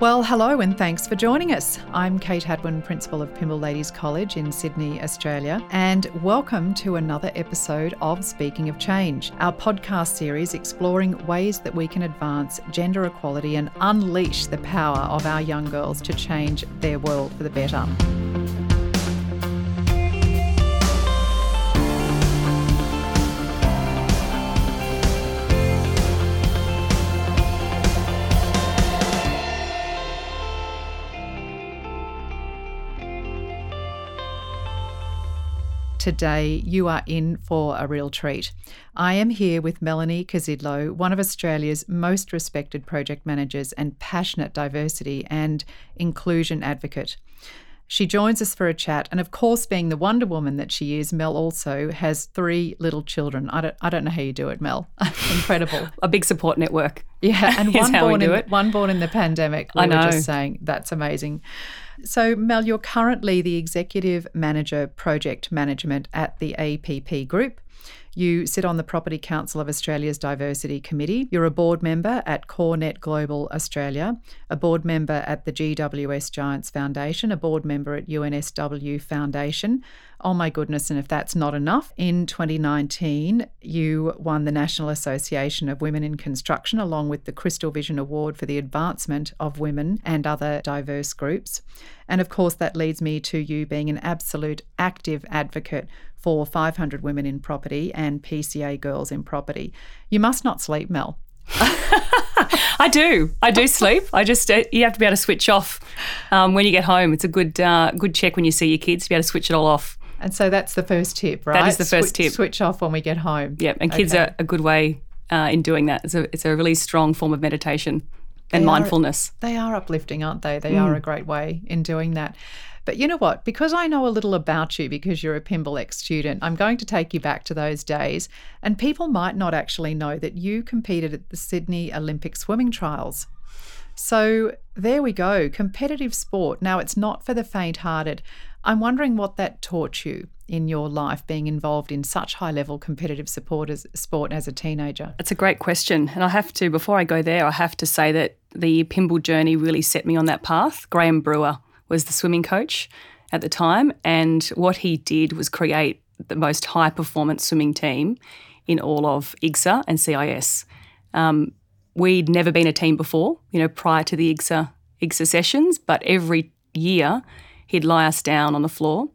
Well, hello and thanks for joining us. I'm Kate Hadwen, Principal of Pymble Ladies College in Sydney, Australia, and welcome to another episode of Speaking of Change, our podcast series exploring ways that we can advance gender equality and unleash the power of our young girls to change their world for the better. Today you are in for a real treat. I am here with Melanie Kurzydlo, one of Australia's most respected project managers and passionate diversity and inclusion advocate. She joins us for a chat, and of course, being the Wonder Woman that she is, Mel also has three little children. I don't, I don't know how you do it, Mel. Incredible. a big support network. Yeah, and one born in one born in the pandemic. We I know. were just saying that's amazing. So, Mel, you're currently the Executive Manager Project Management at the APP Group. You sit on the Property Council of Australia's Diversity Committee. You're a board member at CoreNet Global Australia, a board member at the GWS Giants Foundation, a board member at UNSW Foundation. Oh my goodness, and if that's not enough, in 2019, you won the National Association of Women in Construction along with the Crystal Vision Award for the advancement of women and other diverse groups. And of course, that leads me to you being an absolute active advocate for 500 women in property and PCA girls in property. You must not sleep, Mel. I do. I do sleep. I just uh, you have to be able to switch off um, when you get home. It's a good uh, good check when you see your kids to be able to switch it all off. And so that's the first tip, right? That is the first switch, tip. Switch off when we get home. Yeah, and kids Okay. are a good way uh, in doing that. It's a it's a really strong form of meditation and They are- mindfulness. They are uplifting, aren't they? They Mm. are a great way in doing that. But you know what? Because I know a little about you because you're a Pymble ex student, I'm going to take you back to those days. And people might not actually know that you competed at the Sydney Olympic swimming trials. So there we go, competitive sport. Now, it's not for the faint hearted. I'm wondering what that taught you in your life being involved in such high level competitive support as, sport as a teenager. It's a great question. And I have to, before I go there, I have to say that the Pymble journey really set me on that path. Graham Brewer was the swimming coach at the time. And what he did was create the most high performance swimming team in all of IGSA and CIS. Um, we'd never been a team before, you know, prior to the IGSA, IGSA sessions, but every year he'd lie us down on the floor.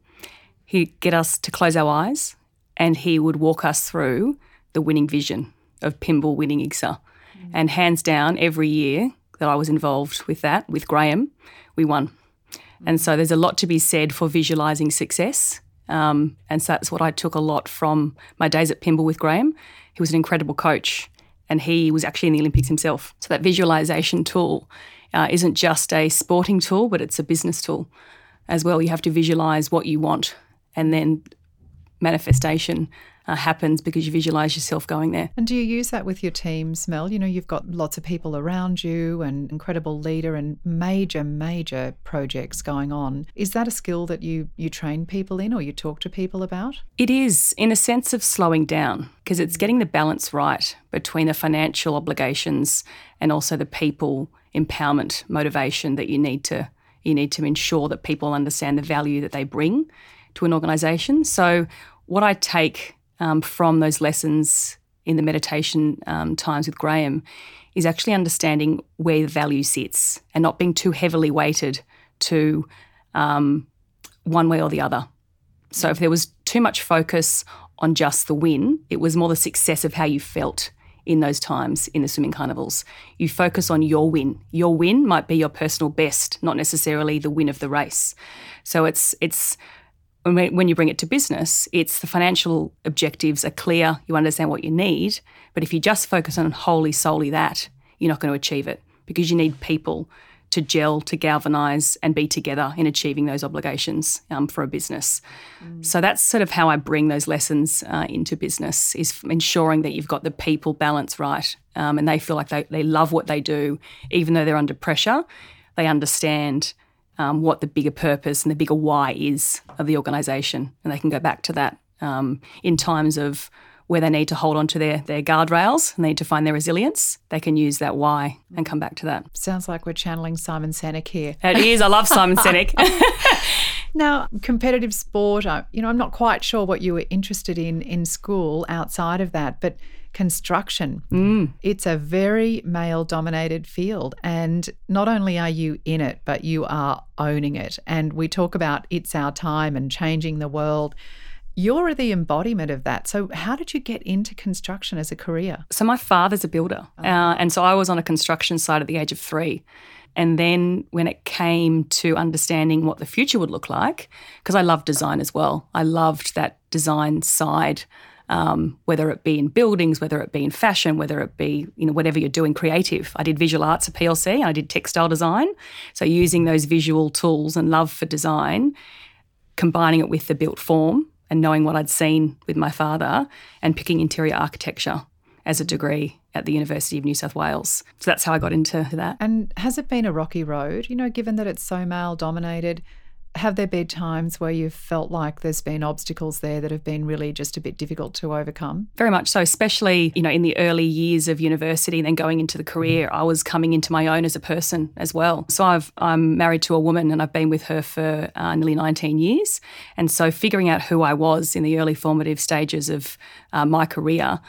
He'd get us to close our eyes and he would walk us through the winning vision of Pymble winning IGSA. And hands down, every year that I was involved with that, with Graham, we won. And so there's a lot to be said for visualising success. Um, and so that's what I took a lot from my days at Pymble with Graham. He was an incredible coach and he was actually in the Olympics himself. So that visualisation tool uh, isn't just a sporting tool, but it's a business tool as well. You have to visualise what you want and then manifestation uh, happens because you visualize yourself going there. And do you use that with your teams, Mel? You know, you've got lots of people around you and incredible leader and major, major projects going on. Is that a skill that you you train people in or you talk to people about? It is in a sense of slowing down because it's getting the balance right between the financial obligations and also the people empowerment motivation that you need to you need to ensure that people understand the value that they bring to an organization. So what I take um, from those lessons in the meditation um, times with Graham is actually understanding where the value sits and not being too heavily weighted to um, one way or the other. So if there was too much focus on just the win, it was more the success of how you felt in those times in the swimming carnivals. You focus on your win. Your win might be your personal best, not necessarily the win of the race. So it's it's when you bring it to business, it's the financial objectives are clear, you understand what you need, but if you just focus on wholly solely that, you're not going to achieve it because you need people to gel, to galvanize, and be together in achieving those obligations um, for a business. So that's sort of how I bring those lessons uh, into business: is ensuring that you've got the people balance right, um, and they feel like they, they love what they do, even though they're under pressure. They understand um, what the bigger purpose and the bigger why is of the organisation, and they can go back to that um, in times of where they need to hold on to their, their guardrails and they need to find their resilience, they can use that why and come back to that. Sounds like we're channeling Simon Sinek here. It is. I love Simon Sinek. now, competitive sport, you know, I'm not quite sure what you were interested in in school outside of that, but construction. Mm. It's a very male dominated field. And not only are you in it, but you are owning it. And we talk about it's our time and changing the world. You're the embodiment of that. So, how did you get into construction as a career? So, my father's a builder. Oh. Uh, and so I was on a construction site at the age of three. And then when it came to understanding what the future would look like, because I love design as well, I loved that design side um, whether it be in buildings, whether it be in fashion, whether it be you know whatever you're doing creative. I did visual arts at PLC and I did textile design. So using those visual tools and love for design, combining it with the built form and knowing what I'd seen with my father and picking interior architecture as a degree at the University of New South Wales. So that's how I got into that. And has it been a rocky road? You know, given that it's so male dominated, have there been times where you've felt like there's been obstacles there that have been really just a bit difficult to overcome? Very much so, especially, you know, in the early years of university and then going into the career, I was coming into my own as a person as well. So I've, I'm married to a woman and I've been with her for uh, nearly 19 years. And so figuring out who I was in the early formative stages of uh, my career,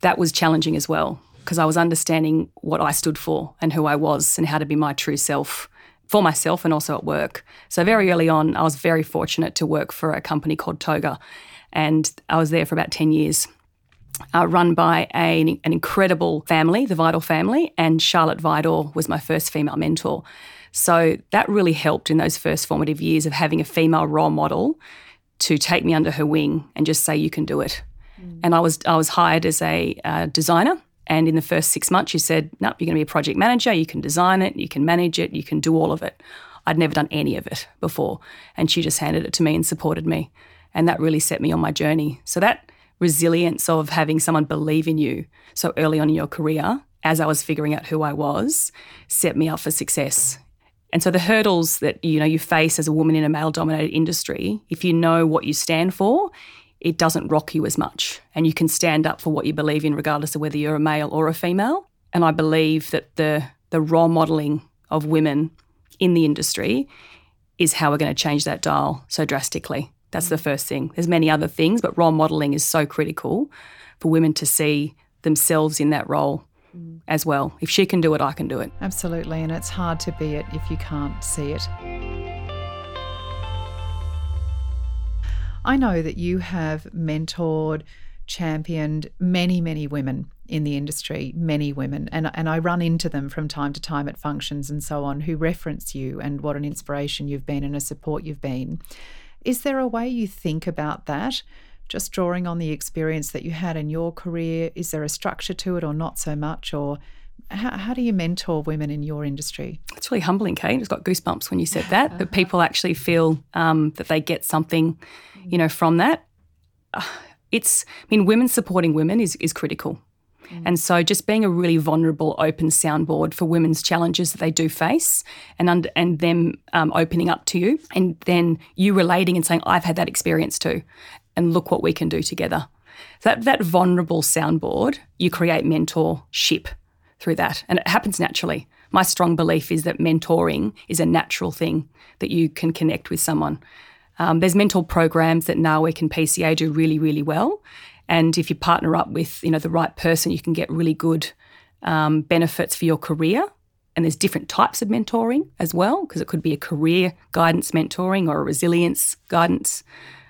that was challenging as well because I was understanding what I stood for and who I was and how to be my true self for myself and also at work. So very early on, I was very fortunate to work for a company called Toga, and I was there for about ten years. Uh, run by a, an incredible family, the Vidal family, and Charlotte Vidal was my first female mentor. So that really helped in those first formative years of having a female role model to take me under her wing and just say, "You can do it." Mm. And I was I was hired as a uh, designer and in the first six months, she said, No, nope, you're going to be a project manager. You can design it, you can manage it, you can do all of it. I'd never done any of it before. And she just handed it to me and supported me. And that really set me on my journey. So that resilience of having someone believe in you so early on in your career, as I was figuring out who I was, set me up for success. And so the hurdles that you know you face as a woman in a male dominated industry, if you know what you stand for, it doesn't rock you as much. And you can stand up for what you believe in, regardless of whether you're a male or a female. And I believe that the, the role modelling of women in the industry is how we're going to change that dial so drastically. That's the first thing. There's many other things, but role modelling is so critical for women to see themselves in that role as well. If she can do it, I can do it. Absolutely. And it's hard to be it if you can't see it. I know that you have mentored, championed many, many women in the industry, many women, and, and I run into them from time to time at functions and so on who reference you and what an inspiration you've been and a support you've been. Is there a way you think about that? Just drawing on the experience that you had in your career, is there a structure to it or not so much? Or how, how, do you mentor women in your industry? It's really humbling, Kate. It's got goosebumps when you said that, that people actually feel um, that they get something you know, from that. Uh, it's, I mean, women supporting women is, is critical. Mm. And so just being a really vulnerable, open soundboard for women's challenges that they do face and under, and them um, opening up to you and then you relating and saying, I've had that experience too. And look what we can do together. That, that vulnerable soundboard, you create mentorship through that. And it happens naturally. My strong belief is that mentoring is a natural thing that you can connect with someone. Um, there's mentor programs that NAWIC and PCA do really, really well. And if you partner up with you know the right person, you can get really good um, benefits for your career. And there's different types of mentoring as well, because it could be a career guidance mentoring or a resilience guidance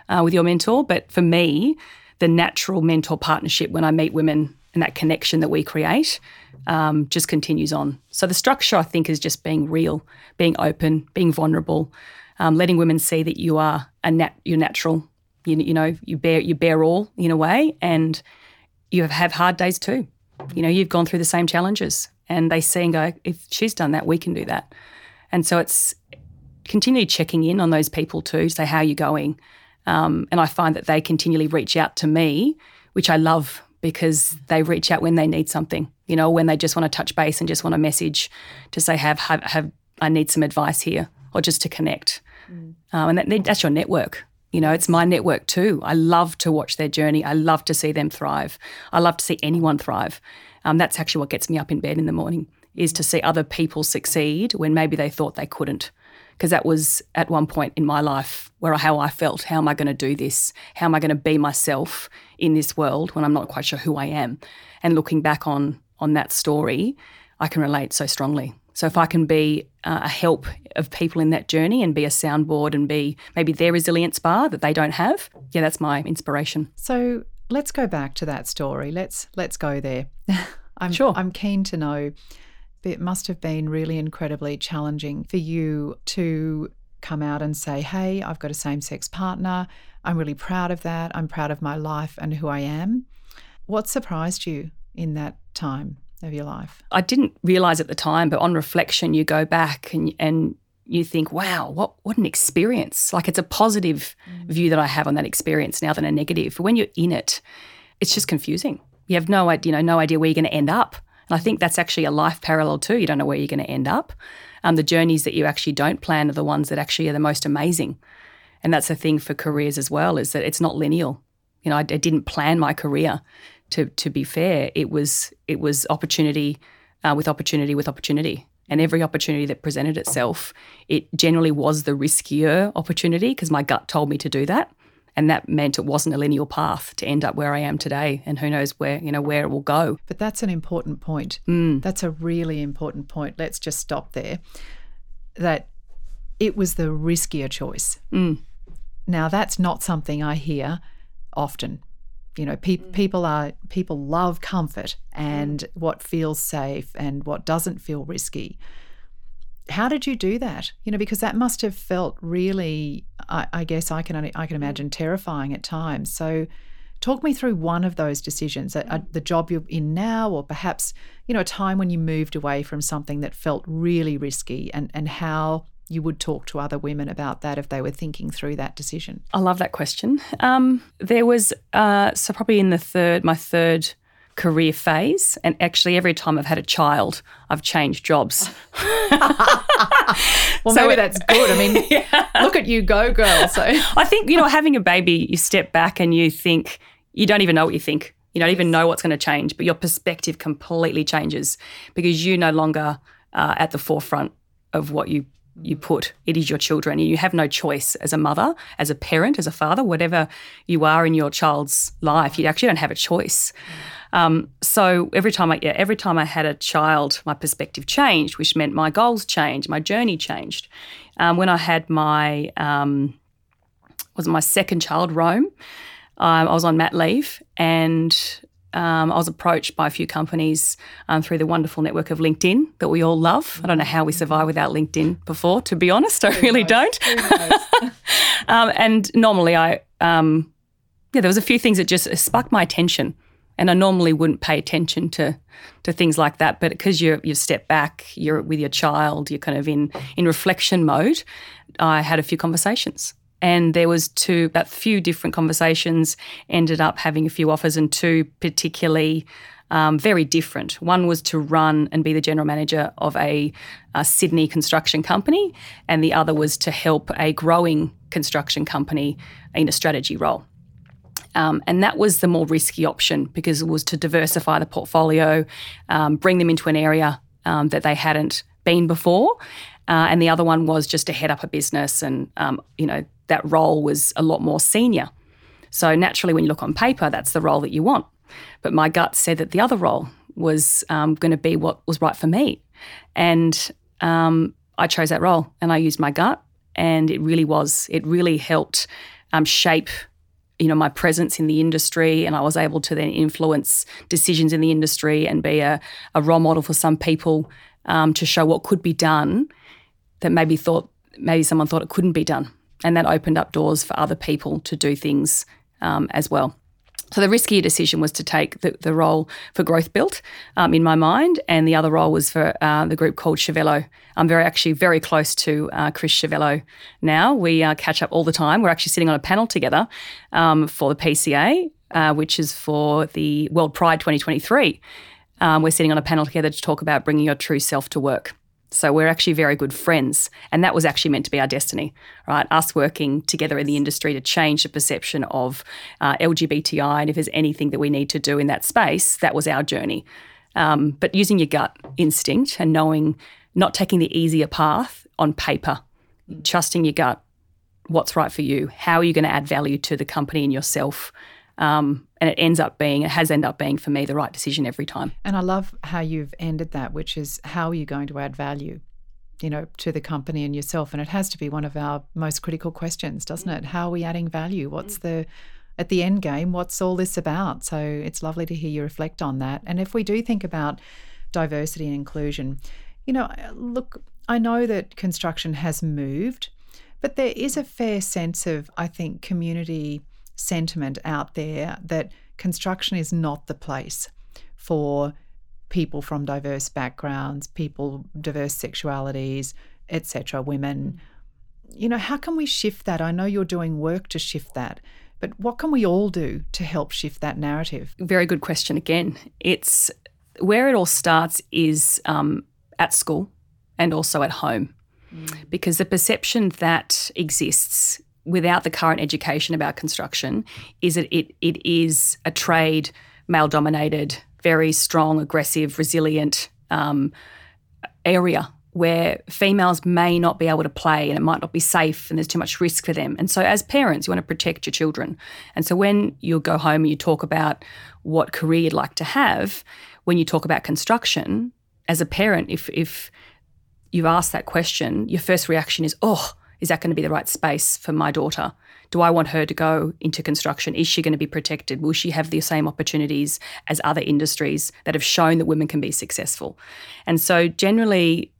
uh, with your mentor. But for me, the natural mentor partnership when I meet women and that connection that we create um, just continues on. So the structure, I think, is just being real, being open, being vulnerable, um, letting women see that you are a nat- you're natural. You, you know, you bear you bear all in a way, and you have, have hard days too. You know, you've gone through the same challenges, and they see and go, if she's done that, we can do that. And so it's continually checking in on those people too, say how are you're going. Um, and I find that they continually reach out to me, which I love because they reach out when they need something, you know, when they just want to touch base and just want a message to say, have, have, have I need some advice here or just to connect. Mm. Um, and that, that's your network. You know, it's my network too. I love to watch their journey. I love to see them thrive. I love to see anyone thrive. Um, that's actually what gets me up in bed in the morning is to see other people succeed when maybe they thought they couldn't. Because that was at one point in my life where how I felt. How am I going to do this? How am I going to be myself in this world when I'm not quite sure who I am? And looking back on on that story, I can relate so strongly. So if I can be uh, a help of people in that journey and be a soundboard and be maybe their resilience bar that they don't have, yeah, that's my inspiration. So let's go back to that story. Let's let's go there. I'm sure. I'm keen to know. It must have been really incredibly challenging for you to come out and say, "Hey, I've got a same-sex partner. I'm really proud of that. I'm proud of my life and who I am." What surprised you in that time of your life? I didn't realize at the time, but on reflection, you go back and and you think, wow, what what an experience. Like it's a positive mm. view that I have on that experience now than a negative. When you're in it, it's just confusing. You have no idea, you know, no idea where you're going to end up. And I think that's actually a life parallel too. You don't know where you're going to end up. Um, the journeys that you actually don't plan are the ones that actually are the most amazing. And that's the thing for careers as well, is that it's not linear. You know, I, I didn't plan my career. To to be fair, it was it was opportunity uh, with opportunity with opportunity. And every opportunity that presented itself, it generally was the riskier opportunity because my gut told me to do that and that meant it wasn't a linear path to end up where I am today and who knows where you know where it will go but that's an important point mm. that's a really important point let's just stop there that it was the riskier choice mm. now that's not something I hear often you know pe- mm. people are people love comfort and mm. what feels safe and what doesn't feel risky how did you do that? You know, because that must have felt really, I, I guess I can only, I can imagine terrifying at times. So, talk me through one of those decisions, the job you're in now, or perhaps you know a time when you moved away from something that felt really risky, and and how you would talk to other women about that if they were thinking through that decision. I love that question. Um, there was uh, so probably in the third, my third career phase. And actually, every time I've had a child, I've changed jobs. well, so maybe that's good. I mean, yeah. look at you go, girl. So I think, you know, having a baby, you step back and you think, you don't even know what you think. You don't even know what's going to change, but your perspective completely changes because you no longer uh, at the forefront of what you you put. It is your children. You have no choice as a mother, as a parent, as a father, whatever you are in your child's life. You actually don't have a choice. Um, so every time I yeah, every time I had a child, my perspective changed, which meant my goals changed, my journey changed. Um, when I had my um, was my second child, Rome, um, I was on mat leave and um, I was approached by a few companies um, through the wonderful network of LinkedIn that we all love. I don't know how we survive without LinkedIn before, to be honest. I really don't. um, and normally, I um, yeah, there was a few things that just sparked my attention and I normally wouldn't pay attention to to things like that. But because you you step back, you're with your child, you're kind of in in reflection mode. I had a few conversations, and there was two a few different conversations. Ended up having a few offers, and two particularly. Um, very different. One was to run and be the general manager of a, a Sydney construction company, and the other was to help a growing construction company in a strategy role. Um, and that was the more risky option because it was to diversify the portfolio, um, bring them into an area um, that they hadn't been before. Uh, and the other one was just to head up a business, and um, you know that role was a lot more senior. So naturally, when you look on paper, that's the role that you want. But my gut said that the other role was um, going to be what was right for me, and um, I chose that role, and I used my gut, and it really was. It really helped shape you know my presence in the industry and I was able to then influence decisions in the industry and be a, a role model for some people um, to show what could be done that maybe thought maybe someone thought it couldn't be done and that opened up doors for other people to do things um, as well. So the riskier decision was to take the, the role for Growthbuilt um, in my mind, and the other role was for uh, the group called Chevello. I'm very actually very close to uh, Chris Chevello now. We uh, catch up all the time. We're actually sitting on a panel together um, for the PCA, uh, which is for the World Pride 2023. Um, we're sitting on a panel together to talk about bringing your true self to work. So we're actually very good friends. And that was actually meant to be our destiny, right? Us working together in the industry to change the perception of uh, LGBTI. And if there's anything that we need to do in that space, that was our journey. Um, but using your gut instinct and knowing, not taking the easier path on paper, trusting your gut, what's right for you, how are you going to add value to the company and yourself. Um, and it ends up being, it has ended up being for me the right decision every time. And I love how you've ended that, which is how are you going to add value? You know, to the company and yourself. And it has to be one of our most critical questions, doesn't it? How are we adding value? What's the at the end game, what's all this about? So it's lovely to hear you reflect on that. And if we do think about diversity and inclusion, you know, look, I know that construction has moved, but there is a fair sense of, I think, community sentiment out there that construction is not the place for people from diverse backgrounds, people diverse sexualities, etc., women. You know, how can we shift that? I know you're doing work to shift that. But what can we all do to help shift that narrative? Very good question again. It's where it all starts is um, at school and also at home. Mm. Because the perception that exists without the current education about construction is that it, it is a trade, male dominated, very strong, aggressive, resilient um, area where females may not be able to play and it might not be safe and there's too much risk for them. And so, as parents, you want to protect your children. And so, when you go home and you talk about what career you'd like to have, when you talk about construction, as a parent, if, if you've asked that question, your first reaction is, oh, is that going to be the right space for my daughter? Do I want her to go into construction? Is she going to be protected? Will she have the same opportunities as other industries that have shown that women can be successful? And so, generally,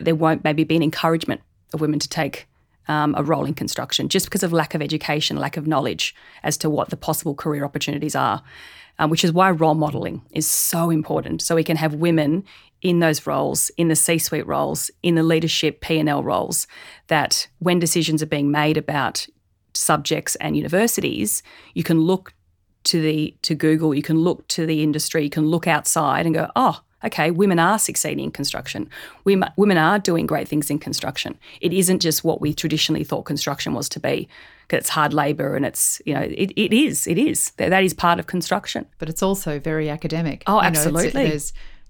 there won't maybe be an encouragement of women to take um, a role in construction just because of lack of education, lack of knowledge as to what the possible career opportunities are, um, which is why role modelling is so important. So we can have women in those roles, in the C-suite roles, in the leadership P&L roles, that when decisions are being made about subjects and universities, you can look to the to Google, you can look to the industry, you can look outside and go, oh, okay, women are succeeding in construction. Women, women are doing great things in construction. It isn't just what we traditionally thought construction was to be. It's hard labour and it's, you know, it, it is, it is. That, is part of construction. But it's also very academic. Oh, you absolutely. Know,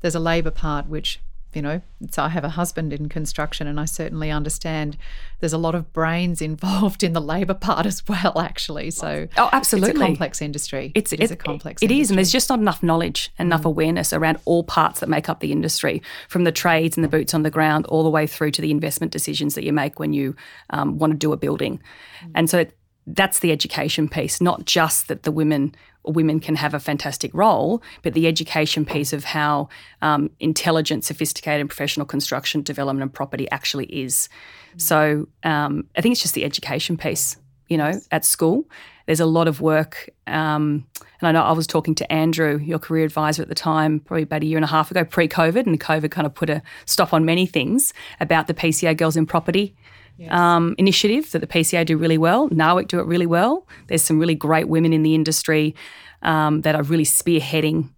there's, a labour part which you know, so I have a husband in construction, and I certainly understand there's a lot of brains involved in the labour part as well. Actually, so oh, absolutely, it's a complex industry. It's it, it is a complex. It industry. is, and there's just not enough knowledge, enough mm. awareness around all parts that make up the industry, from the trades and the boots on the ground, all the way through to the investment decisions that you make when you um, want to do a building, mm. and so. That's the education piece, not just that the women women can have a fantastic role, but the education piece of how um, intelligent, sophisticated, and professional construction, development, and property actually is. So um, I think it's just the education piece. You know, at school, there's a lot of work. Um, and I know I was talking to Andrew, your career advisor at the time, probably about a year and a half ago, pre-COVID, and COVID kind of put a stop on many things about the PCA Girls in Property. Yes. Um, initiative that the PCA do really well. NAWIC do it really well. There's some really great women in the industry um, that are really spearheading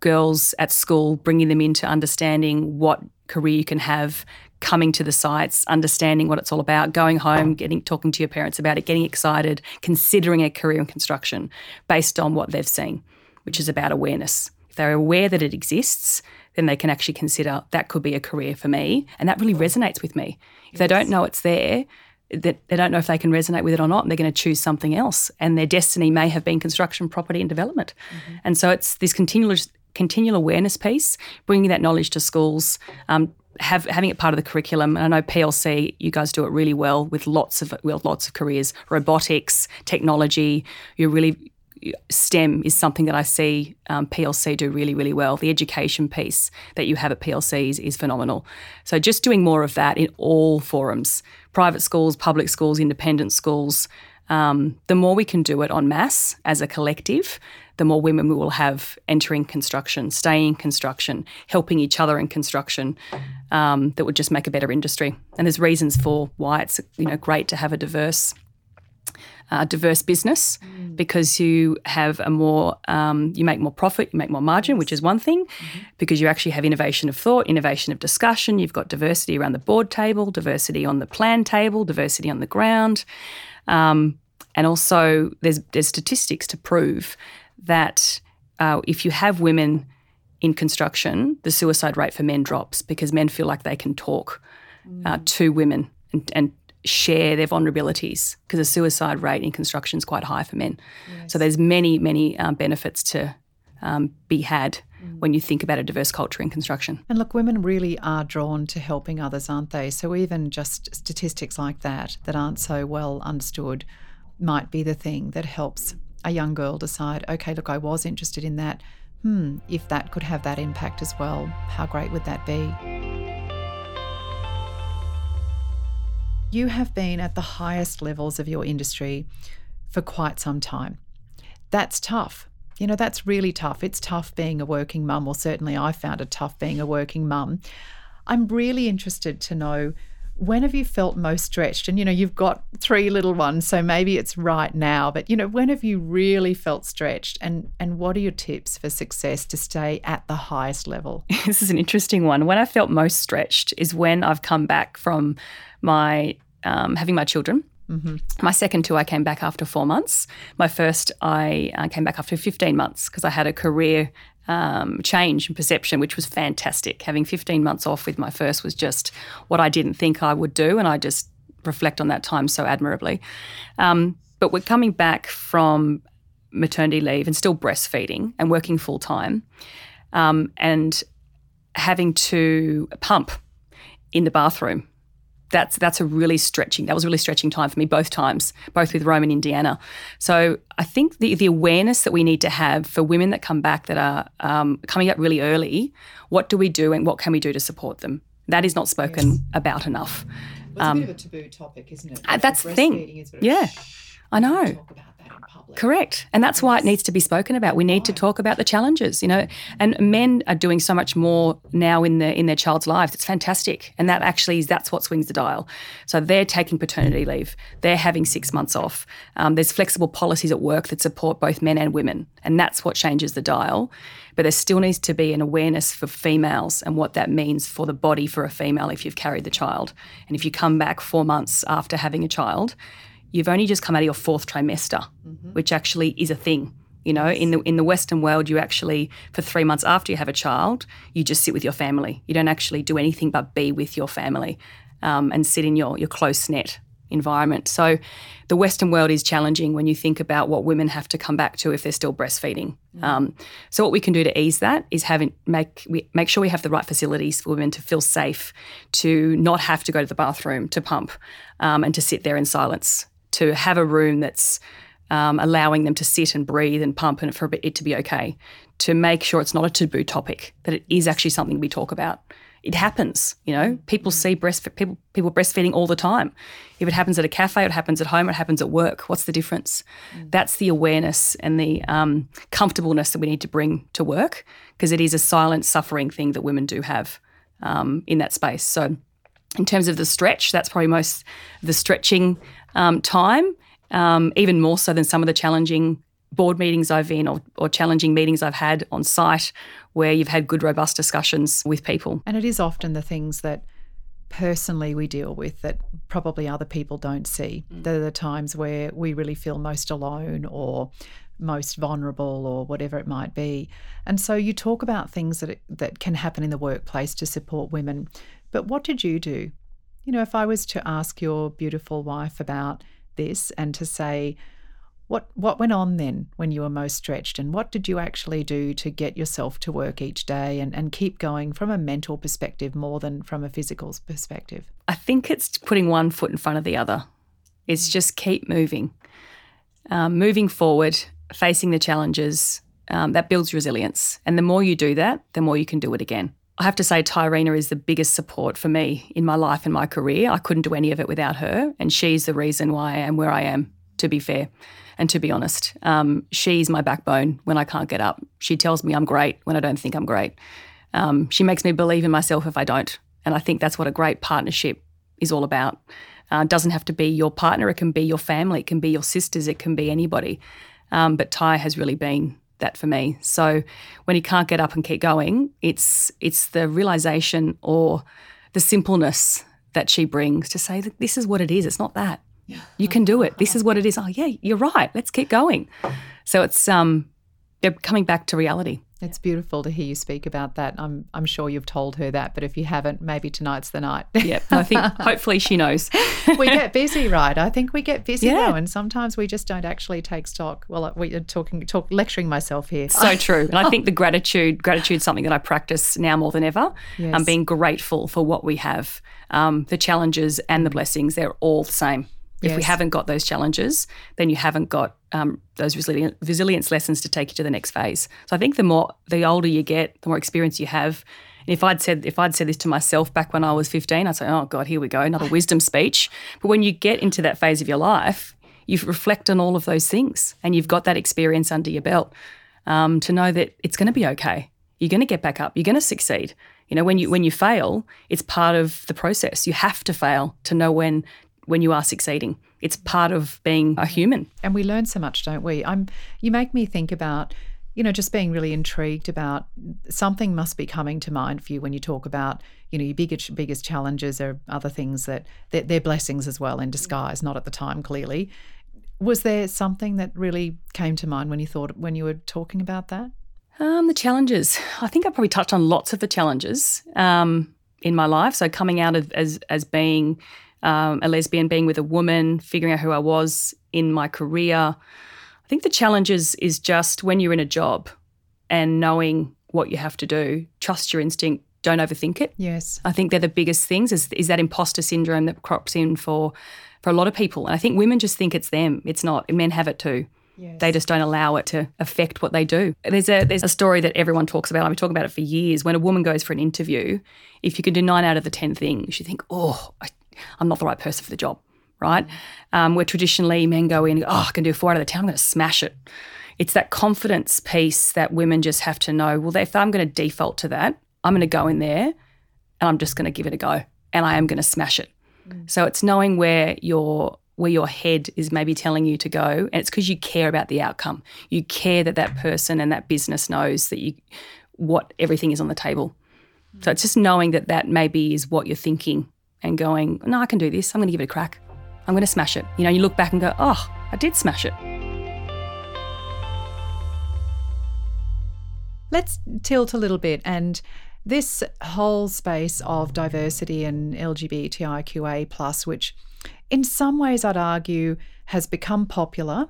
girls at school, bringing them into understanding what career you can have, coming to the sites, understanding what it's all about, going home, getting talking to your parents about it, getting excited, considering a career in construction based on what they've seen, which is about awareness. If they're aware that it exists, then they can actually consider that could be a career for me. And that really resonates with me. If they don't know it's there, that they don't know if they can resonate with it or not, and they're going to choose something else. And their destiny may have been construction, property, and development. Mm-hmm. And so it's this continual continual awareness piece, bringing that knowledge to schools. Um, have, having it part of the curriculum, and I know PLC, you guys do it really well with lots of with lots of careers, robotics, technology. You're really STEM is something that I see um, PLC do really, really well. The education piece that you have at PLC is, phenomenal. So just doing more of that in all forums, private schools, public schools, independent schools. Um, the more we can do it en masse as a collective, the more women we will have entering construction, staying in construction, helping each other in construction. Um, that would just make a better industry. And there's reasons for why it's you know great to have a diverse uh, diverse business mm. because you have a more um, you make more profit you make more margin which is one thing mm-hmm. because you actually have innovation of thought innovation of discussion you've got diversity around the board table diversity on the plan table diversity on the ground um, and also there's there's statistics to prove that uh, if you have women in construction the suicide rate for men drops because men feel like they can talk uh, mm. to women and, and share their vulnerabilities because the suicide rate in construction is quite high for men. Yes. So there's many, many um, benefits to um, be had mm. when you think about a diverse culture in construction. And look, women really are drawn to helping others, aren't they? So even just statistics like that, that aren't so well understood, might be the thing that helps a young girl decide, okay, look, I was interested in that. Hmm, if that could have that impact as well, how great would that be? You have been at the highest levels of your industry for quite some time. That's tough. You know, that's really tough. It's tough being a working mum, or certainly I found it tough being a working mum. I'm really interested to know when have you felt most stretched? And you know, you've got three little ones, so maybe it's right now, but you know, when have you really felt stretched and and what are your tips for success to stay at the highest level? this is an interesting one. When I felt most stretched is when I've come back from my um, having my children. Mm-hmm. My second two, I came back after four months. My first, I uh, came back after 15 months because I had a career um, change in perception, which was fantastic. Having 15 months off with my first was just what I didn't think I would do, and I just reflect on that time so admirably. Um, but we're coming back from maternity leave and still breastfeeding and working full time, um, and having to pump in the bathroom that's that's a really stretching that was a really stretching time for me both times both with Rome and Indiana. So I think the the awareness that we need to have for women that come back that are um, coming up really early what do we do and what can we do to support them? That is not spoken yes. about enough. Well, it's um, a bit of a taboo topic isn't it? uh, that's the thing. Yeah. I know Correct. And that's why it needs to be spoken about. We need to talk about the challenges, you know. And men are doing so much more now in their in their child's lives. It's fantastic. And that actually is that's what swings the dial. So they're taking paternity leave. They're having six months off. Um, there's flexible policies at work that support both men and women. And that's what changes the dial. But there still needs to be an awareness for females and what that means for the body for a female if you've carried the child. And if you come back four months after having a child, you've only just come out of your fourth trimester, mm-hmm. which actually is a thing. You know, in the in the Western world, you actually for three months after you have a child, you just sit with your family. You don't actually do anything but be with your family um, and sit in your your close knit environment. So, the Western world is challenging when you think about what women have to come back to if they're still breastfeeding. Mm. Um, so, what we can do to ease that is having make we, make sure we have the right facilities for women to feel safe, to not have to go to the bathroom to pump, um, and to sit there in silence to have a room that's um, allowing them to sit and breathe and pump and for it to be okay, to make sure it's not a taboo topic, that it is actually something we talk about. It happens, you know. People see breast people people breastfeeding all the time. If it happens at a cafe, it happens at home, it happens at work. What's the difference? Mm. That's the awareness and the um, comfortableness that we need to bring to work because it is a silent suffering thing that women do have um, in that space. So, in terms of the stretch, that's probably most the stretching um, time, um, even more so than some of the challenging board meetings I've been or, or challenging meetings I've had on site where you've had good, robust discussions with people. And it is often the things that personally we deal with that probably other people don't see. Mm. They're the times where we really feel most alone or most vulnerable or whatever it might be. And so you talk about things that that can happen in the workplace to support women. But what did you do you know, if I was to ask your beautiful wife about this and to say, what what went on then when you were most stretched and what did you actually do to get yourself to work each day and, and keep going from a mental perspective more than from a physical perspective? I think it's putting one foot in front of the other. It's just keep moving. Um, moving forward, facing the challenges, um, that builds resilience. And the more you do that, the more you can do it again. I have to say, Tyrena is the biggest support for me in my life and my career. I couldn't do any of it without her, and she's the reason why I am where I am, to be fair and to be honest. Um, she's my backbone when I can't get up. She tells me I'm great when I don't think I'm great. Um, she makes me believe in myself if I don't. And I think that's what a great partnership is all about. Uh, doesn't have to be your partner. It can be your family. It can be your sisters. It can be anybody. Um, but Ty has really been that for me. So when you can't get up and keep going, it's it's the realization or the simpleness that she brings to say that this is what it is. It's not that. Yeah. You can do it. This is what it is. Oh yeah, you're right. Let's keep going. So it's um they're coming back to reality. It's beautiful to hear you speak about that. I'm I'm sure you've told her that, but if you haven't, maybe tonight's the night. yeah, I think hopefully she knows. we get busy, right? I think we get busy yeah. though, and sometimes we just don't actually take stock. Well, we are talking, talk, lecturing myself here. So true, and I think the gratitude, gratitude, something that I practice now more than ever. Yes. I'm being grateful for what we have. Um, the challenges and the blessings, they're all the same. If yes. we haven't got those challenges, then you haven't got um, those resilient, resilience lessons to take you to the next phase. So I think the more, the older you get, the more experience you have. And if I'd said, if I'd said this to myself back when I was 15, I'd say, oh God, here we go, another wisdom speech. But when you get into that phase of your life, you reflect on all of those things and you've got that experience under your belt um, to know that it's going to be okay. You're going to get back up. You're going to succeed. You know, when you when you fail, it's part of the process. You have to fail to know when when you are succeeding. It's part of being a human. And we learn so much, don't we? I'm you make me think about you know, just being really intrigued about something must be coming to mind for you when you talk about, you know, your biggest biggest challenges are other things that they're, they're blessings as well in disguise, not at the time clearly. Was there something that really came to mind when you thought when you were talking about that? Um, the challenges. I think I probably touched on lots of the challenges um, in my life. So coming out of, as as being um, a lesbian, being with a woman, figuring out who I was in my career. I think the challenge is, is just when you're in a job and knowing what you have to do, trust your instinct, don't overthink it. Yes. I think they're the biggest things is, is that imposter syndrome that crops in for for a lot of people. And I think women just think it's them. It's not. Men have it too. Yes. They just don't allow it to affect what they do. There's a there's a story that everyone talks about. I've been talking about it for years. When a woman goes for an interview, if you can do nine out of the ten things, you think, oh, I I'm not the right person for the job, right? Um, where traditionally men go in, oh, I can do four out of the 10, I'm going to smash it. It's that confidence piece that women just have to know, well, if I'm going to default to that, I'm going to go in there and I'm just going to give it a go and I am going to smash it. Mm. So it's knowing where your where your head is maybe telling you to go and it's because you care about the outcome. You care that that person and that business knows that you what everything is on the table. Mm. So it's just knowing that that maybe is what you're thinking and going, no, I can do this. I'm going to give it a crack. I'm going to smash it. You know, you look back and go, oh, I did smash it. Let's tilt a little bit and this whole space of diversity and LGBTIQA plus, which in some ways I'd argue has become popular,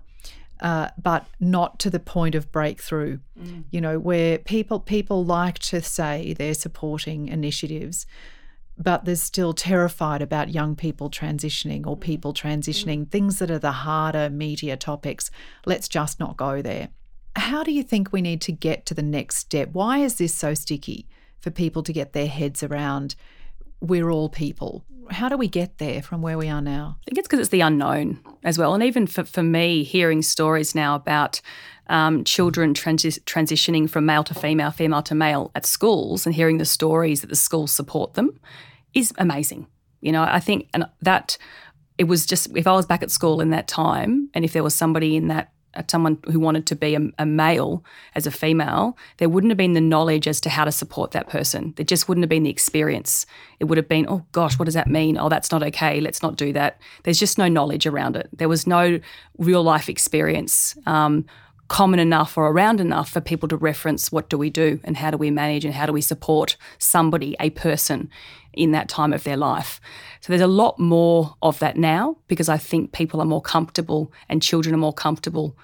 uh, but not to the point of breakthrough. Mm. You know, where people people like to say they're supporting initiatives, but there's still terrified about young people transitioning or people transitioning, things that are the harder, meatier topics. Let's just not go there. How do you think we need to get to the next step? Why is this so sticky for people to get their heads around? We're all people. How do we get there from where we are now? I think it's because it's the unknown as well. And even for, for me, hearing stories now about um, children transi- transitioning from male to female, female to male at schools, and hearing the stories that the schools support them is amazing. You know, I think and that it was just if I was back at school in that time, and if there was somebody in that uh, someone who wanted to be a, a, male as a female, there wouldn't have been the knowledge as to how to support that person. There just wouldn't have been the experience. It would have been, oh gosh, what does that mean? Oh, that's not okay. Let's not do that. There's just no knowledge around it. There was no real life experience. Um, common enough or around enough for people to reference what do we do and how do we manage and how do we support somebody, a person in that time of their life. So there's a lot more of that now because I think people are more comfortable and children are more comfortable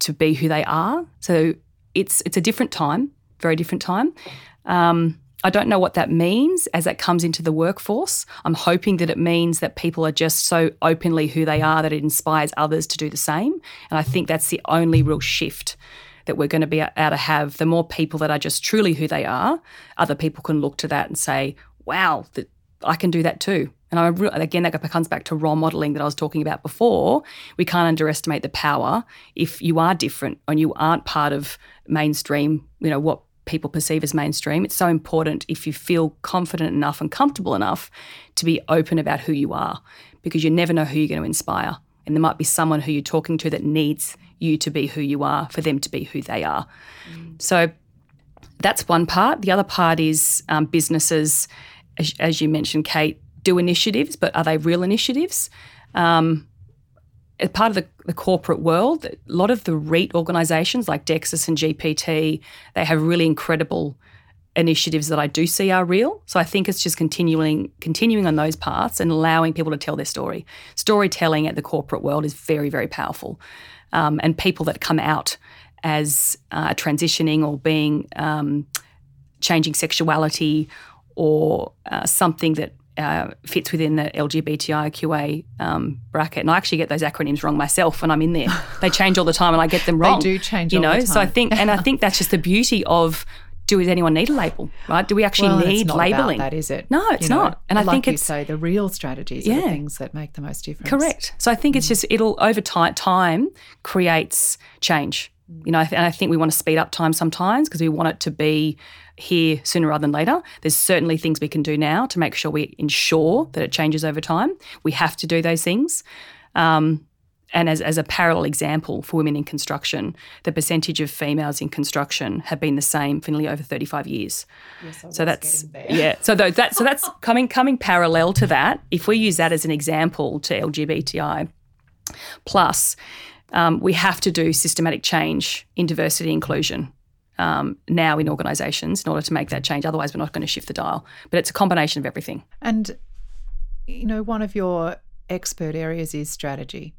to be who they are. So it's it's a different time, very different time. Um, I don't know what that means as that comes into the workforce. I'm hoping that it means that people are just so openly who they are that it inspires others to do the same. And I think that's the only real shift that we're going to be able to have. The more people that are just truly who they are, other people can look to that and say, wow, that I can do that too. And I re- again, that comes back to role modeling that I was talking about before. We can't underestimate the power if you are different and you aren't part of mainstream, you know, what people perceive as mainstream. It's so important if you feel confident enough and comfortable enough to be open about who you are. because you never know who you're going to inspire. And there might be someone who you're talking to that needs you to be who you are for them to be who they are. Mm. So that's one part. The other part is um, businesses, as, as, you mentioned, Kate, do initiatives, but are they real initiatives? Um, as part of the, the, corporate world, a lot of the REIT organisations like Dexus and GPT, they have really incredible initiatives that I do see are real. So I think it's just continuing continuing on those paths and allowing people to tell their story. Storytelling at the corporate world is very very powerful, um, and people that come out as uh, transitioning or being um, changing sexuality or uh, something that uh, fits within the LGBTIQA um, bracket. And I actually get those acronyms wrong myself when I'm in there. They change all the time, and I get them wrong. they do change, you know. So I think, and I think that's just the beauty of. Do anyone need a label, right? Do we actually well, need labeling? that is it? No, it's you know, not. And I like think you it's say the real strategies yeah. are the things that make the most difference. Correct. So I think mm. it's just it'll over time, time creates change. You know, and I think we want to speed up time sometimes because we want it to be here sooner rather than later. There's certainly things we can do now to make sure we ensure that it changes over time. We have to do those things. Um, and as, as a parallel example for women in construction, the percentage of females in construction have been the same for nearly over 35 years. Yes, so that's yeah. So that so that's coming coming parallel to that. If we use that as an example to LGBTI plus, um, we have to do systematic change in diversity inclusion um, now in organisations in order to make that change. Otherwise, we're not going to shift the dial. But it's a combination of everything. And, you know, one of your expert areas is strategy.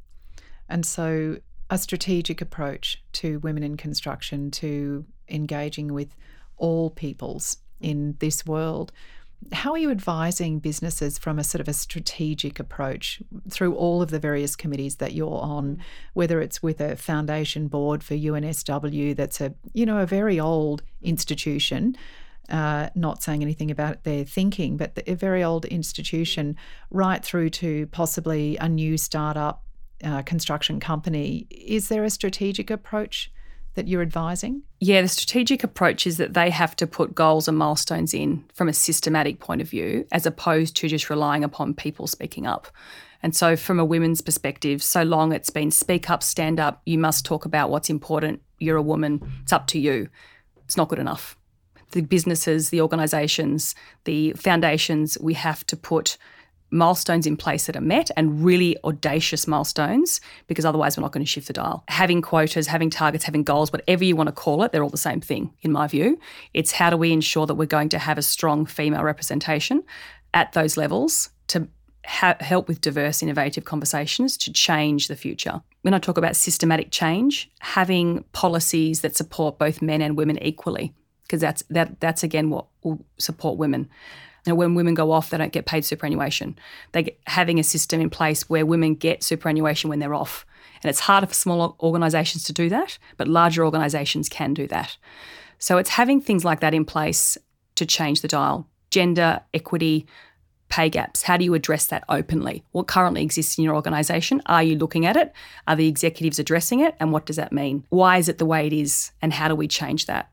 And so a strategic approach to women in construction, to engaging with all peoples in this world how are you advising businesses from a sort of a strategic approach through all of the various committees that you're on, whether it's with a foundation board for UNSW that's a you know a very old institution, uh, not saying anything about their thinking, but a very old institution, right through to possibly a new startup uh, construction company. Is there a strategic approach that you're advising? Yeah, the strategic approach is that they have to put goals and milestones in from a systematic point of view, as opposed to just relying upon people speaking up. And so, from a women's perspective, so long it's been speak up, stand up, you must talk about what's important, you're a woman, it's up to you. It's not good enough. The businesses, the organisations, the foundations, we have to put milestones in place that are met and really audacious milestones because otherwise we're not going to shift the dial. Having quotas, having targets, having goals, whatever you want to call it, they're all the same thing in my view. It's how do we ensure that we're going to have a strong female representation at those levels to ha- help with diverse, innovative conversations to change the future. When I talk about systematic change, having policies that support both men and women equally, because that's that that's again what will support women. Know, when women go off, they don't get paid superannuation. They get, having a system in place where women get superannuation when they're off. And it's harder for smaller organisations to do that, but larger organisations can do that. So it's having things like that in place to change the dial. Gender, equity, pay gaps. How do you address that openly? What currently exists in your organisation? Are you looking at it? Are the executives addressing it? And what does that mean? Why is it the way it is? And how do we change that?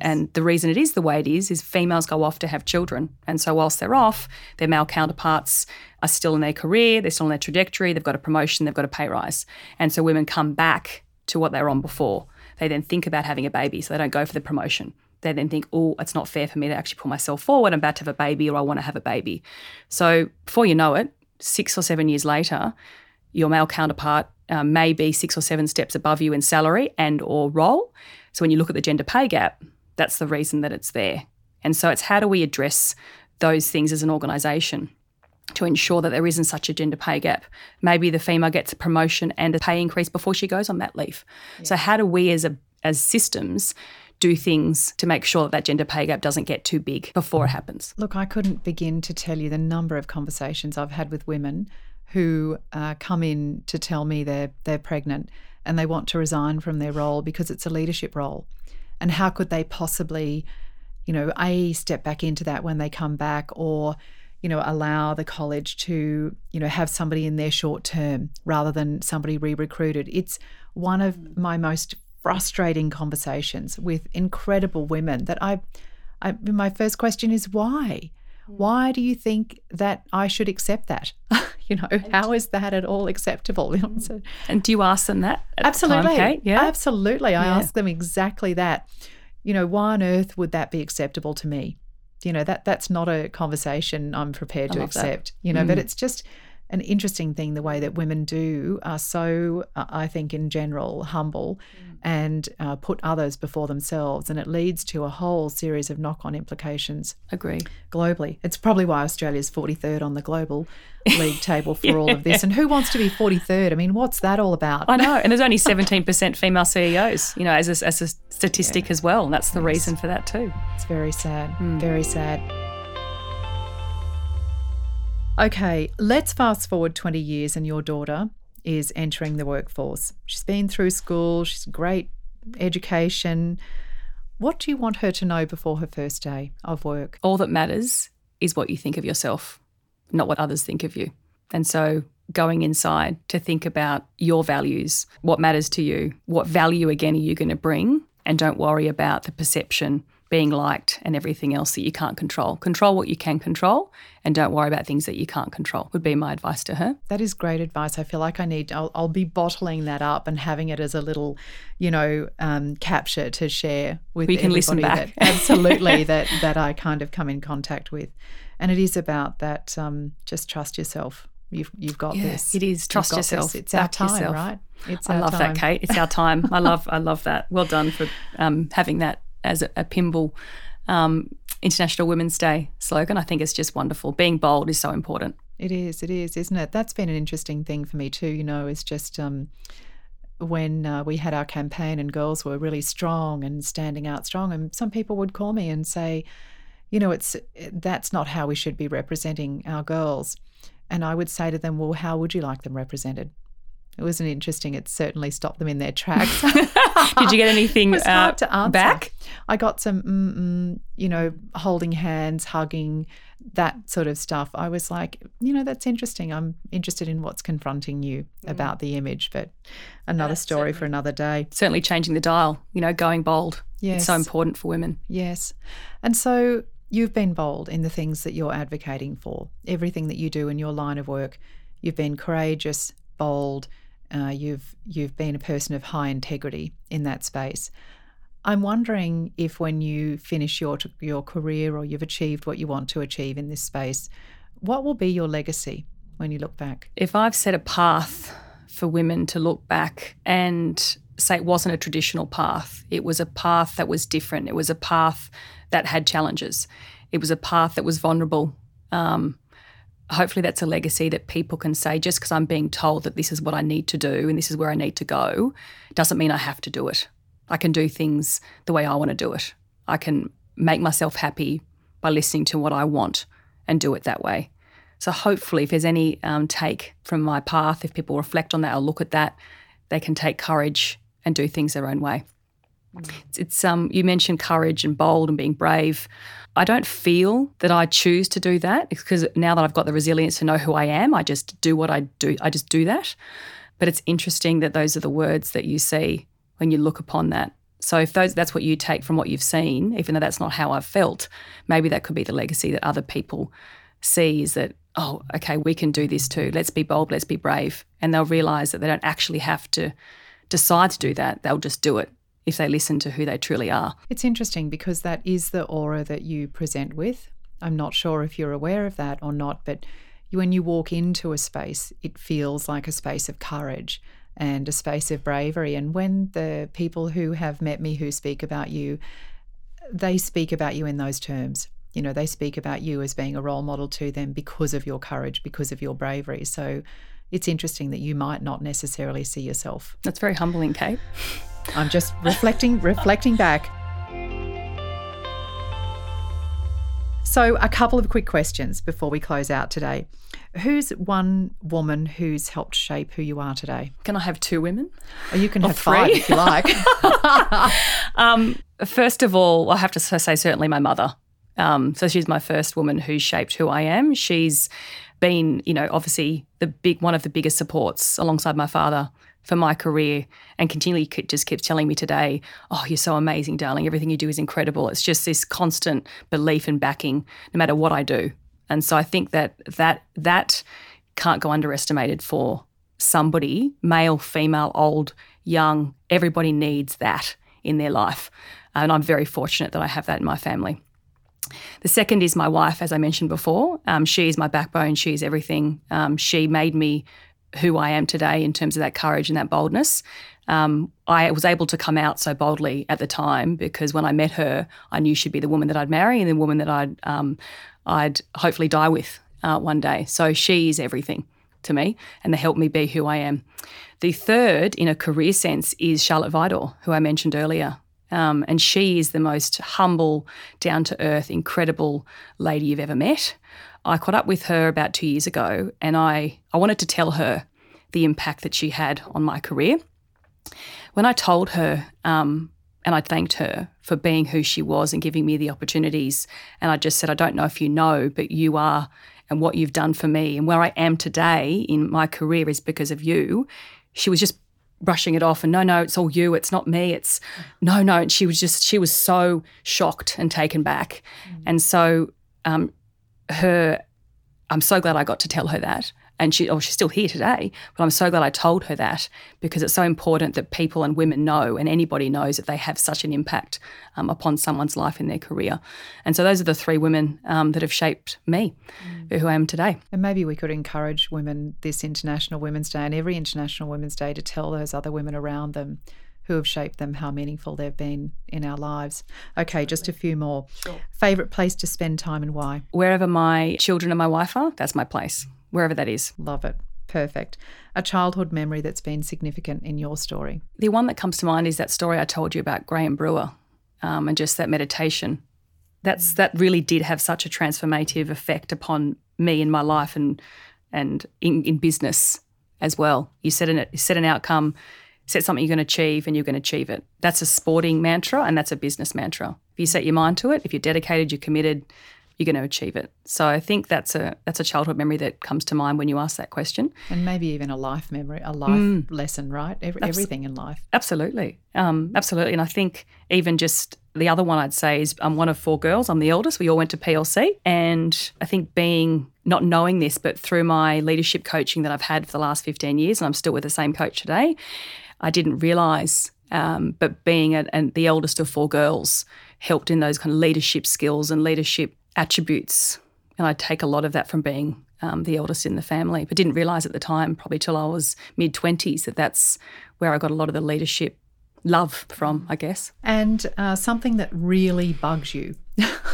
And the reason it is the way it is is females go off to have children. And so whilst they're off, their male counterparts are still in their career, they're still on their trajectory, they've got a promotion, they've got a pay rise. And so women come back to what they were on before. They then think about having a baby, so they don't go for the promotion. They then think, oh, it's not fair for me to actually pull myself forward. I'm about to have a baby or I want to have a baby. So before you know it, six or seven years later, your male counterpart um, may be six or seven steps above you in salary and or role so when you look at the gender pay gap, that's the reason that it's there. And so it's how do we address those things as an organisation to ensure that there isn't such a gender pay gap. Maybe the female gets a promotion and a pay increase before she goes on mat leave. Yeah. So how do we as a as systems do things to make sure that that gender pay gap doesn't get too big before it happens? Look, I couldn't begin to tell you the number of conversations I've had with women who uh, come in to tell me they're they're pregnant and they want to resign from their role because it's a leadership role. And how could they possibly, you know, A, step back into that when they come back or, you know, allow the college to, you know, have somebody in their short term rather than somebody re recruited? It's one of mm. my most frustrating conversations with incredible women that I, I my first question is why? Mm. Why do you think that I should accept that? You know, how is that at all acceptable? So- And do you ask them that? at the time, absolutely. Yeah. Absolutely. I Yeah. ask them exactly that. You know, why on earth would that be acceptable to me? You know, that that's not a conversation I'm prepared I to love that. accept. You know, but Mm. it's just an interesting thing the way that women do are so, uh, I think, in general, humble Mm. and uh, put others before themselves. And it leads to a whole series of knock on implications Agree. globally. It's probably why Australia's 43rd on the global league table for all of this. And who wants to be 43rd? I mean, what's that all about? I know. And there's only 17% female CEOs, you know, as a, as a statistic as well. And that's the reason for that too. It's very sad. Hmm. Very sad. Okay, let's fast forward 20 years and your daughter is entering the workforce. She's been through school, she's great education. What do you want her to know before her first day of work? All that matters is what you think of yourself, not what others think of you. And so going inside to think about your values, what matters to you, what value again are you going to bring, and don't worry about the perception, being liked, and everything else that you can't control. Control what you can control and don't worry about things that you can't control, would be my advice to her. That is great advice. I feel like I need, I'll, I'll be bottling that up and having it as a little, you know, um, capture to share with We can listen back. That, absolutely, that, that I kind of come in contact with. And it is about that um, just trust yourself. You've, you've got Yeah, this. it is. Trust got this. yourself. It's our time, yourself. right? It's I love time. that, Kate. It's our time. I love I love that. Well done for um, having that as a, a Pymble um, International Women's Day slogan. I think it's just wonderful. Being bold is so important. It is, it is, isn't it? That's been an interesting thing for me too. You know, is just um, when uh, we had our campaign and girls were really strong and standing out strong, and some people would call me and say, you know, it's that's not how we should be representing our girls, and I would say to them, well, how would you like them represented? It wasn't interesting. It certainly stopped them in their tracks. Did you get anything It uh, to answer. back? I got some, you know, holding hands, hugging, that sort of stuff. I was like, you know, that's interesting. I'm interested in what's confronting you about the image, but another story for another day. Certainly changing the dial. You know, going bold. Yes. It's so important for women. Yes. And so you've been bold in the things that you're advocating for, everything that you do in your line of work. You've been courageous, bold. Uh, you've you've been a person of high integrity in that space. I'm wondering if when you finish your your career or you've achieved what you want to achieve in this space, what will be your legacy when you look back? If I've set a path for women to look back and say it wasn't a traditional path, it was a path that was different. It was a path that had challenges. It was a path that was vulnerable. Um, hopefully, that's a legacy that people can say just because I'm being told that this is what I need to do and this is where I need to go doesn't mean I have to do it. I can do things the way I want to do it. I can make myself happy by listening to what I want and do it that way. So hopefully, if there's any um, take from my path, if people reflect on that or look at that, they can take courage and do things their own way. It's, it's um, you mentioned courage and bold and being brave. I don't feel that I choose to do that because now that I've got the resilience to know who I am, I just do what I do. I just do that. But it's interesting that those are the words that you see when you look upon that. So if those that's what you take from what you've seen, even though that's not how I've felt, maybe that could be the legacy that other people see is that, oh, okay, we can do this too. Let's be bold, let's be brave. And they'll realize that they don't actually have to decide to do that. They'll just do it if they listen to who they truly are. It's interesting because that is the aura that you present with. I'm not sure if you're aware of that or not, but when you walk into a space, it feels like a space of courage and a space of bravery. And when the people who have met me who speak about you, they speak about you in those terms. You know, they speak about you as being a role model to them because of your courage, because of your bravery. So it's interesting that you might not necessarily see yourself. That's very humbling, Kate. I'm just reflecting reflecting back. So, a couple of quick questions before we close out today. Who's one woman who's helped shape who you are today? Can I have two women? Or you can Or have five three? if you like. Um, first of all, I have to say certainly my mother. Um, so she's my first woman who shaped who I am. She's been, you know, obviously the big one of the biggest supports alongside my father for my career, and continually just keeps telling me today, "Oh, you're so amazing, darling. Everything you do is incredible." It's just this constant belief and backing, no matter what I do. And so I think that that that can't go underestimated for somebody, male, female, old, young. Everybody needs that in their life. And I'm very fortunate that I have that in my family. The second is my wife, as I mentioned before. Um, she is my backbone. She is everything. Um, she made me who I am today in terms of that courage and that boldness. Um, I was able to come out so boldly at the time because when I met her, I knew she'd be the woman that I'd marry and the woman that I'd um, I'd hopefully die with uh, one day. So she is everything to me and they help me be who I am. The third, in a career sense, is Charlotte Vidor, who I mentioned earlier. Um, and she is the most humble, down to earth, incredible lady you've ever met. I caught up with her about two years ago and I, I wanted to tell her the impact that she had on my career. When I told her, um, and I thanked her for being who she was and giving me the opportunities, and I just said, I don't know if you know, but you are, and what you've done for me, and where I am today in my career is because of you. She was just brushing it off and no no it's all you it's not me it's no no and she was just she was so shocked and taken back mm. and so um, her i'm so glad i got to tell her that. And she oh she's still here today but i'm so glad i told her that because it's so important that people and women know and anybody knows that they have such an impact um, upon someone's life in their career. And so those are the three women um, that have shaped me mm. who i am today. And maybe we could encourage women this international women's day and every international women's day to tell those other women around them who have shaped them, how meaningful they've been in our lives. Okay, just a few more. Sure. Favorite place to spend time and why? Wherever my children and my wife are, that's my place wherever that is. Love it. Perfect. A childhood memory that's been significant in your story? The one that comes to mind is that story I told you about Graham Brewer um, and just that meditation. That's that really did have such a transformative effect upon me in my life and and in, in business as well. You set an you set an outcome, set something you're going to achieve, and you're going to achieve it. That's a sporting mantra, and that's a business mantra. If you set your mind to it, if you're dedicated, you're committed, you're going to achieve it. So I think that's a that's a childhood memory that comes to mind when you ask that question, and maybe even a life memory, a life mm. lesson, right? Every, everything in life. Absolutely, um, absolutely. And I think even just the other one I'd say is I'm one of four girls. I'm the eldest. We all went to PLC, and I think being not knowing this, but through my leadership coaching that I've had for the last 15 years, and I'm still with the same coach today, I didn't realise um, but being a, a, the eldest of four girls helped in those kind of leadership skills and leadership attributes. And I take a lot of that from being um, the eldest in the family, but didn't realise at the time, probably till I was mid 20s, that that's where I got a lot of the leadership love from, I guess. And uh, something that really bugs you.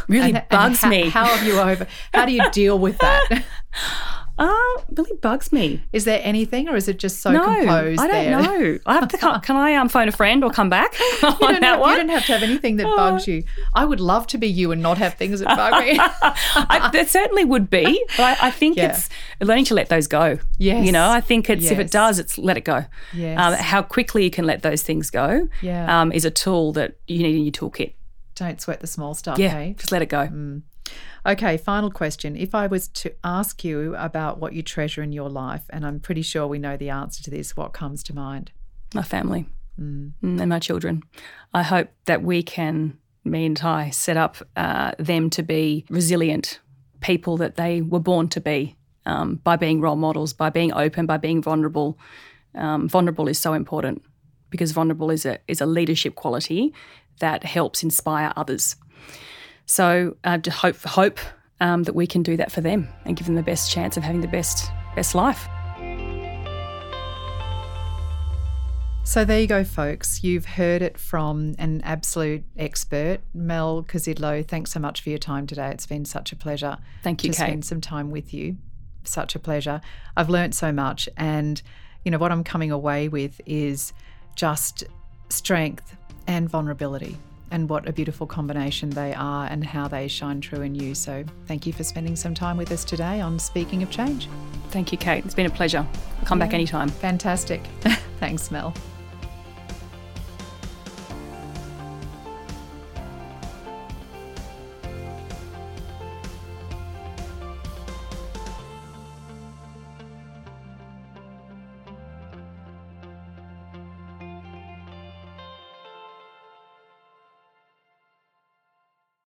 really and, bugs and me. How have you over? How do you deal with that? Uh, really bugs me. Is there anything, or is it just so no, composed? I don't there? know. I have to. Can I um, phone a friend or come back on you that have, one? You don't have to have anything that bugs you. I would love to be you and not have things that bug me. I, that certainly would be, but I, I think yeah. it's learning to let those go. Yes. You know, I think it's yes. if it does, it's let it go. Yes. Um, how quickly you can let those things go. Yeah. Um, is a tool that you need in your toolkit. Don't sweat the small stuff. Yeah. Hey? Just let it go. Mm. Okay, final question. If I was to ask you about what you treasure in your life, and I'm pretty sure we know the answer to this, what comes to mind? My family mm. and my children. I hope that we can, me and Ty, set up uh, them to be resilient people that they were born to be um, by being role models, by being open, by being vulnerable. Um, vulnerable is so important because vulnerable is a is a leadership quality that helps inspire others. So I uh, hope hope um, that we can do that for them and give them the best chance of having the best best life. So there you go, folks. You've heard it from an absolute expert, Mel Kurzydlo. Thanks so much for your time today. It's been such a pleasure. Thank you, to Kate. spend some time with you. Such a pleasure. I've learnt so much, and you know what I'm coming away with is just strength and vulnerability and what a beautiful combination they are and how they shine true in you. So, thank you for spending some time with us today on Speaking of Change. Thank you, Kate. It's been a pleasure. I'll come yeah. back anytime. Fantastic. Thanks, Mel.